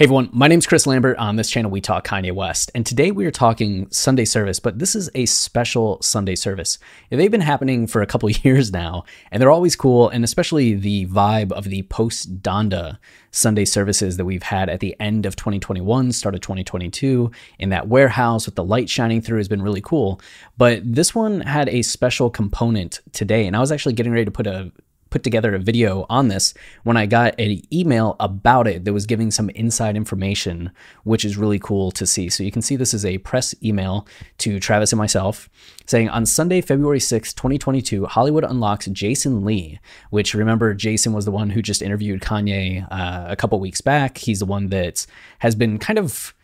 Hey everyone, my name is Chris Lambert. On this channel, we talk Kanye West. And today we are talking Sunday service, but this is a special Sunday service. They've been happening for a couple years now, and they're always cool. And especially the vibe of the post Donda Sunday services that we've had at the end of 2021, start of 2022, in that warehouse with the light shining through has been really cool. But this one had a special component today. And I was actually getting ready to put a put together a video on this when I got an email about it that was giving some inside information, which is really cool to see. So you can see this is a press email to Travis and myself saying on Sunday, February 6, 2022, Hollywood Unlocked's Jason Lee, which remember, Jason was the one who just interviewed Kanye uh, a couple weeks back. He's the one that has been kind of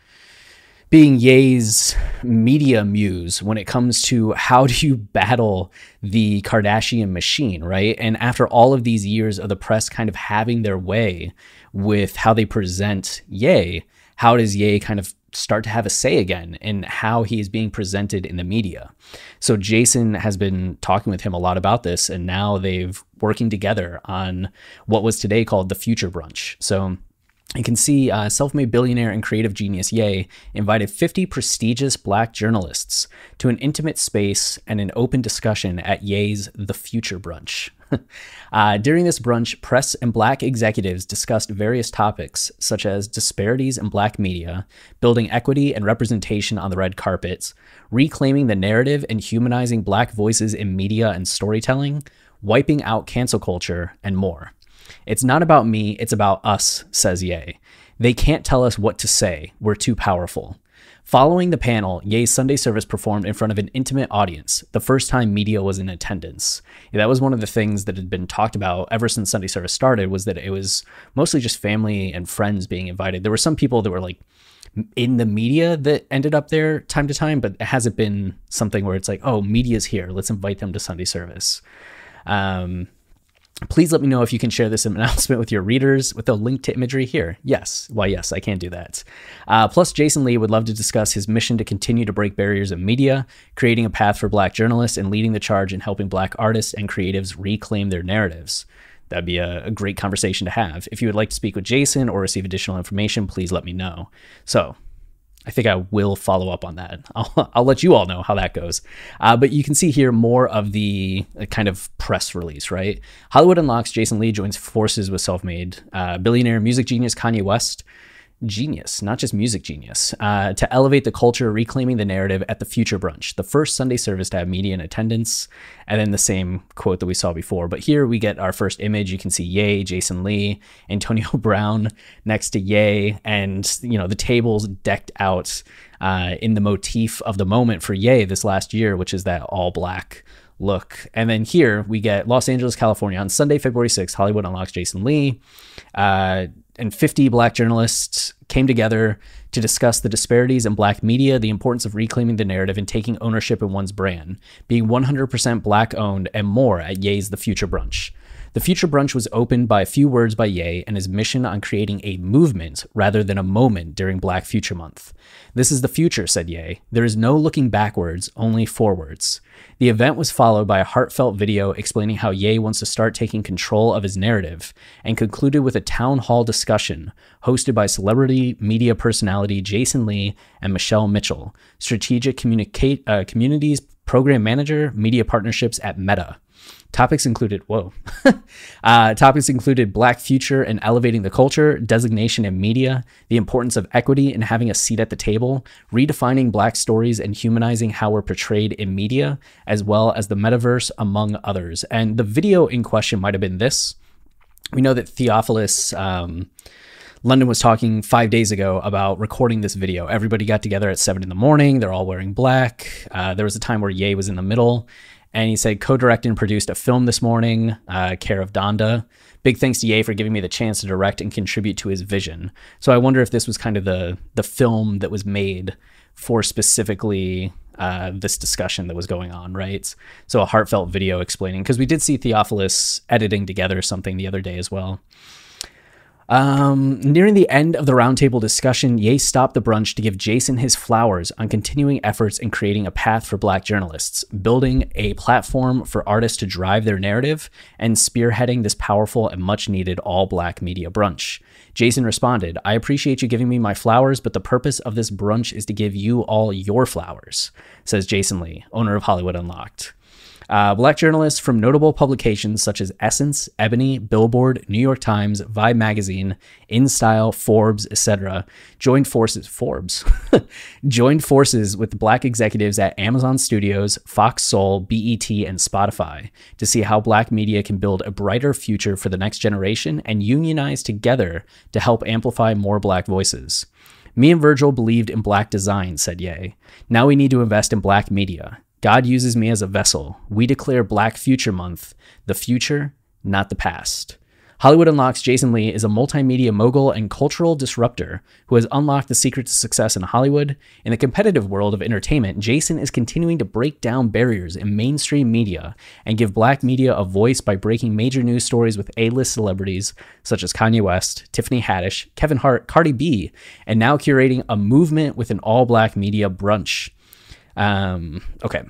being Ye's media muse when it comes to how do you battle the Kardashian machine, right? And after all of these years of the press kind of having their way with how they present Ye, how does Ye kind of start to have a say again in how he is being presented in the media? So Jason has been talking with him a lot about this, and now they've working together on what was today called the Future Brunch. So you can see uh, self made billionaire and creative genius Ye invited 50 prestigious black journalists to an intimate space and an open discussion at Ye's The Future Brunch. uh, during this brunch, press and black executives discussed various topics such as disparities in black media, building equity and representation on the red carpets, reclaiming the narrative and humanizing black voices in media and storytelling, wiping out cancel culture, and more. It's not about me, it's about us, says Ye. They can't tell us what to say. We're too powerful. Following the panel, Ye's Sunday service performed in front of an intimate audience, the first time media was in attendance. That was one of the things that had been talked about ever since Sunday service started was that it was mostly just family and friends being invited. There were some people that were like in the media that ended up there time to time, but it hasn't been something where it's like, oh, media's here, let's invite them to Sunday service. Um, Please let me know if you can share this announcement with your readers with a link to imagery here. Yes, why, yes, I can do that. Uh, plus, Jason Lee would love to discuss his mission to continue to break barriers in media, creating a path for Black journalists, and leading the charge in helping Black artists and creatives reclaim their narratives. That'd be a, a great conversation to have. If you would like to speak with Jason or receive additional information, please let me know. So, I think I will follow up on that. I'll, I'll let you all know how that goes. Uh, but you can see here more of the uh, kind of press release, right? Hollywood Unlocked's Jason Lee joins forces with self made uh, billionaire music genius Kanye West genius, not just music genius, uh, to elevate the culture, reclaiming the narrative at the Future Brunch, the first Sunday service to have media in attendance, and then the same quote that we saw before. But here we get our first image. You can see Ye, Jason Lee, Antonio Brown next to Ye, and you know the tables decked out uh, in the motif of the moment for Ye this last year, which is that all black look. And then here we get Los Angeles, California on Sunday, February 6th, Hollywood Unlocked's Jason Lee. Uh, and 50 black journalists came together to discuss the disparities in black media, the importance of reclaiming the narrative and taking ownership in one's brand, being 100% black owned, and more at Ye's The Future Brunch. The Future Brunch was opened by a few words by Ye and his mission on creating a movement rather than a moment during Black Future Month. This is the future, said Ye. There is no looking backwards, only forwards. The event was followed by a heartfelt video explaining how Ye wants to start taking control of his narrative and concluded with a town hall discussion hosted by celebrity media personality Jason Lee and Michelle Mitchell, strategic communicate, uh, communities program manager, media partnerships at Meta. Topics included, whoa. uh, topics included Black future and elevating the culture, designation in media, the importance of equity and having a seat at the table, redefining Black stories and humanizing how we're portrayed in media, as well as the metaverse, among others. And the video in question might have been this. We know that Theophilus. Um, London was talking five days ago about recording this video. Everybody got together at seven in the morning. They're all wearing black. Uh, there was a time where Ye was in the middle and he said, co directed and produced a film this morning, uh, care of Donda. Big thanks to Ye for giving me the chance to direct and contribute to his vision. So I wonder if this was kind of the, the film that was made for specifically uh, this discussion that was going on, right? So a heartfelt video explaining, because we did see Theophilus editing together something the other day as well. Um, nearing the end of the roundtable discussion, Ye stopped the brunch to give Jason his flowers on continuing efforts in creating a path for black journalists, building a platform for artists to drive their narrative, and spearheading this powerful and much needed all black media brunch. Jason responded, I appreciate you giving me my flowers, but the purpose of this brunch is to give you all your flowers, says Jason Lee, owner of Hollywood Unlocked. Uh, black journalists from notable publications such as Essence, Ebony, Billboard, New York Times, Vibe Magazine, InStyle, Forbes, etc., joined forces. Forbes joined forces with black executives at Amazon Studios, Fox Soul, BET, and Spotify to see how black media can build a brighter future for the next generation and unionize together to help amplify more black voices. Me and Virgil believed in black design, said Ye. Now we need to invest in black media. God uses me as a vessel. We declare Black Future Month, the future, not the past. Hollywood Unlocked's Jason Lee is a multimedia mogul and cultural disruptor who has unlocked the secret to success in Hollywood. In the competitive world of entertainment, Jason is continuing to break down barriers in mainstream media and give black media a voice by breaking major news stories with A list celebrities such as Kanye West, Tiffany Haddish, Kevin Hart, Cardi B, and now curating a movement with an all black media brunch. Um, okay.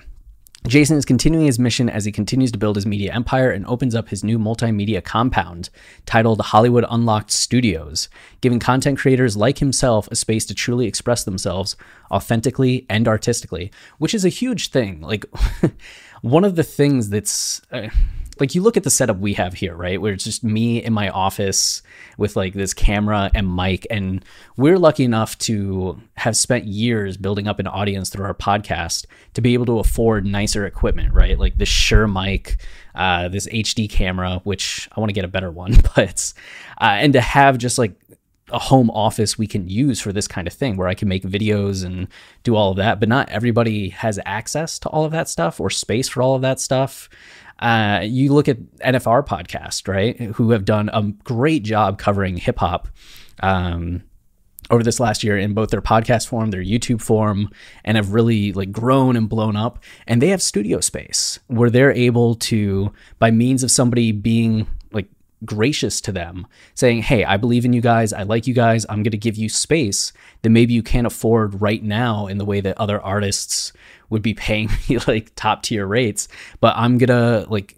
Jason is continuing his mission as he continues to build his media empire and opens up his new multimedia compound titled Hollywood Unlocked Studios, giving content creators like himself a space to truly express themselves authentically and artistically, which is a huge thing. Like, one of the things that's. Uh, like you look at the setup we have here, right? Where it's just me in my office with like this camera and mic. And we're lucky enough to have spent years building up an audience through our podcast to be able to afford nicer equipment, right? Like this Shure mic, uh, this HD camera, which I want to get a better one, but, uh, and to have just like a home office we can use for this kind of thing where I can make videos and do all of that. But not everybody has access to all of that stuff or space for all of that stuff. Uh, you look at NFR podcast, right? Who have done a great job covering hip hop. Um, over this last year in both their podcast form, their YouTube form, and have really like grown and blown up. And they have studio space where they're able to, by means of somebody being gracious to them, saying, Hey, I believe in you guys. I like you guys. I'm going to give you space that maybe you can't afford right now in the way that other artists would be paying me like top tier rates, but I'm gonna like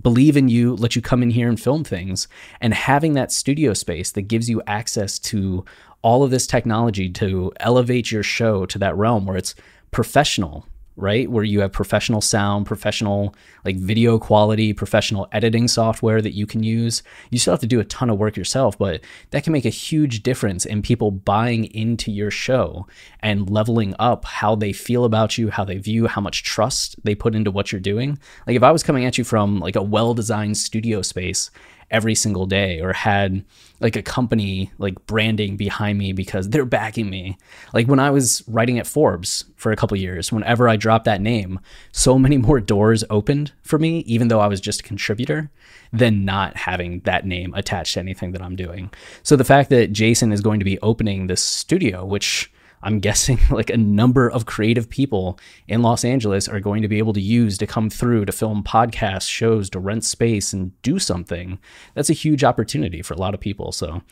believe in you, let you come in here and film things. And having that studio space that gives you access to all of this technology to elevate your show to that realm where it's professional right? Where you have professional sound, professional like video quality, professional editing software that you can use. You still have to do a ton of work yourself, but that can make a huge difference in people buying into your show and leveling up how they feel about you, how they view, how much trust they put into what you're doing. Like if I was coming at you from like a well-designed studio space every single day or had like a company like branding behind me because they're backing me. Like when I was writing at Forbes for a couple years, whenever I dropped that name, so many more doors opened for me even though I was just a contributor than not having that name attached to anything that I'm doing. So the fact that Jason is going to be opening this studio which I'm guessing like a number of creative people in Los Angeles are going to be able to use to come through to film podcasts, shows, to rent space and do something. That's a huge opportunity for a lot of people. So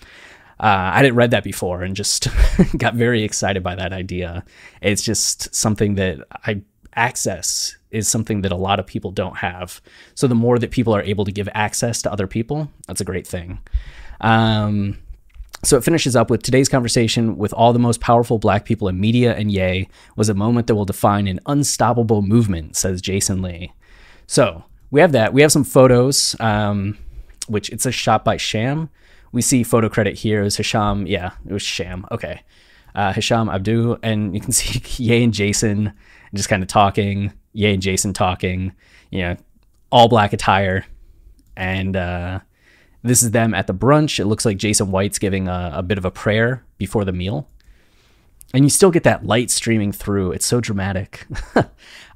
uh, I didn't read that before and just got very excited by that idea. It's just something that I access is something that a lot of people don't have. So the more that people are able to give access to other people, that's a great thing. Um, so it finishes up with today's conversation with all the most powerful black people in media and Ye was a moment that will define an unstoppable movement, says Jason Lee. So we have that. We have some photos, um, which it's a shot by Sham. We see photo credit here is Hisham. Yeah, it was Sham. Okay. Uh, Hisham Abdu, and you can see Ye and Jason just kind of talking. Ye and Jason talking. You know, all black attire, and uh, this is them at the brunch. It looks like Jason White's giving a, a bit of a prayer before the meal and you still get that light streaming through. It's so dramatic. uh,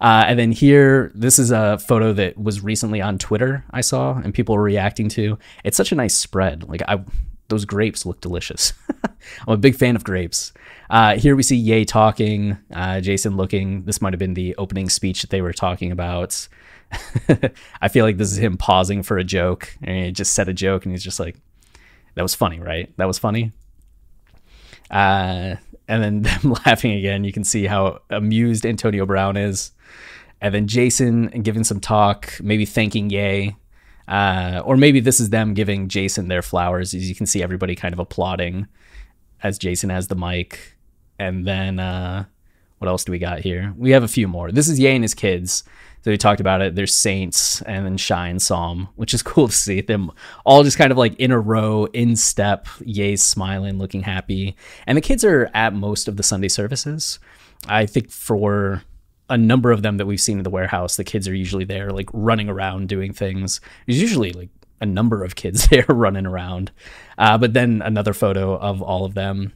and then here, this is a photo that was recently on Twitter. I saw and people were reacting to. It's such a nice spread. Like I, those grapes look delicious. I'm a big fan of grapes. Uh, here we see Ye talking, uh, Jason looking. This might have been the opening speech that they were talking about. I feel like this is him pausing for a joke, and he just said a joke, and he's just like, "That was funny, right? That was funny." Uh, and then them laughing again. You can see how amused Antonio Brown is. And then Jason giving some talk, maybe thanking Ye, Uh, or maybe this is them giving Jason their flowers. As you can see, everybody kind of applauding as Jason has the mic. And then uh, what else do we got here? We have a few more. This is Ye and his kids. So we talked about it. There's Saints and then Shine Psalm, which is cool to see them all just kind of like in a row, in step. Ye, smiling, looking happy. And the kids are at most of the Sunday services. I think for a number of them that we've seen in the warehouse, the kids are usually there, like running around doing things. There's usually like a number of kids there running around. Uh, but then another photo of all of them.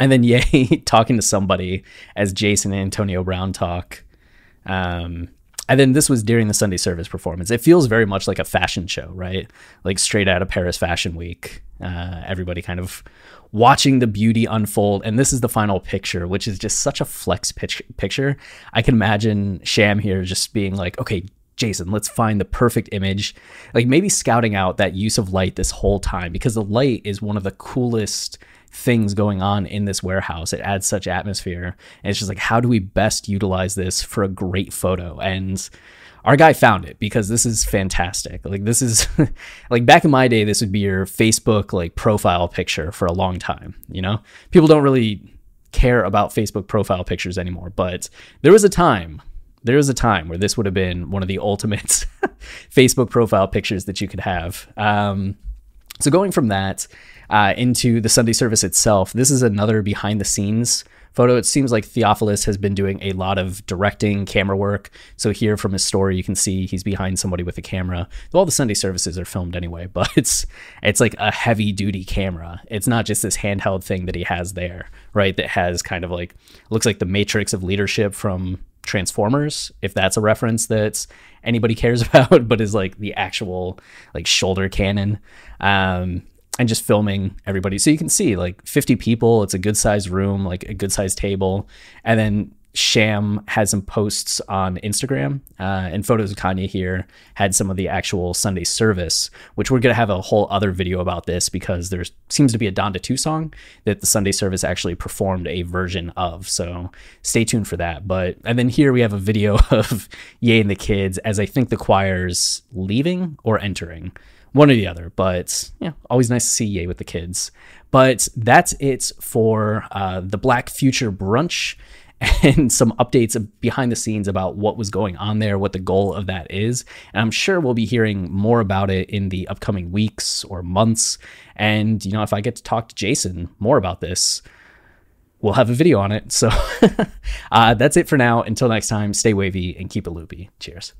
And then Ye talking to somebody as Jason and Antonio Brown talk. Um, and then this was during the Sunday service performance. It feels very much like a fashion show, right? Like straight out of Paris Fashion Week. Uh, everybody kind of watching the beauty unfold. And this is the final picture, which is just such a flex pitch- picture. I can imagine Sham here just being like, okay, Jason, let's find the perfect image. Like maybe scouting out that use of light this whole time because the light is one of the coolest things going on in this warehouse. It adds such atmosphere. And it's just like, how do we best utilize this for a great photo? And our guy found it because this is fantastic. Like this is like back in my day, this would be your Facebook like profile picture for a long time. You know, people don't really care about Facebook profile pictures anymore, but there was a time. There was a time where this would have been one of the ultimate Facebook profile pictures that you could have. Um, so going from that, uh, into the Sunday service itself. This is another behind the scenes photo. It seems like Theophilus has been doing a lot of directing, camera work. So here from his story, you can see he's behind somebody with a camera. All the Sunday services are filmed anyway, but it's it's like a heavy duty camera. It's not just this handheld thing that he has there, right? That has kind of like looks like the matrix of leadership from Transformers, if that's a reference that anybody cares about, but is like the actual like shoulder cannon. Um, and just filming everybody. So you can see like 50 people, it's a good sized room, like a good sized table. And then Sham had some posts on Instagram uh, and photos of Kanye here had some of the actual Sunday service, which we're going to have a whole other video about this because there seems to be a Donda 2 song that the Sunday service actually performed a version of. So stay tuned for that. But, and then here we have a video of Ye and the kids as I think the choir's leaving or entering one or the other. But yeah, always nice to see Ye with the kids. But that's it for uh, the Black Future brunch and some updates behind the scenes about what was going on there, what the goal of that is. And I'm sure we'll be hearing more about it in the upcoming weeks or months. And, you know, if I get to talk to Jason more about this, we'll have a video on it. So uh, that's it for now. Until next time, stay wavy and keep it loopy. Cheers.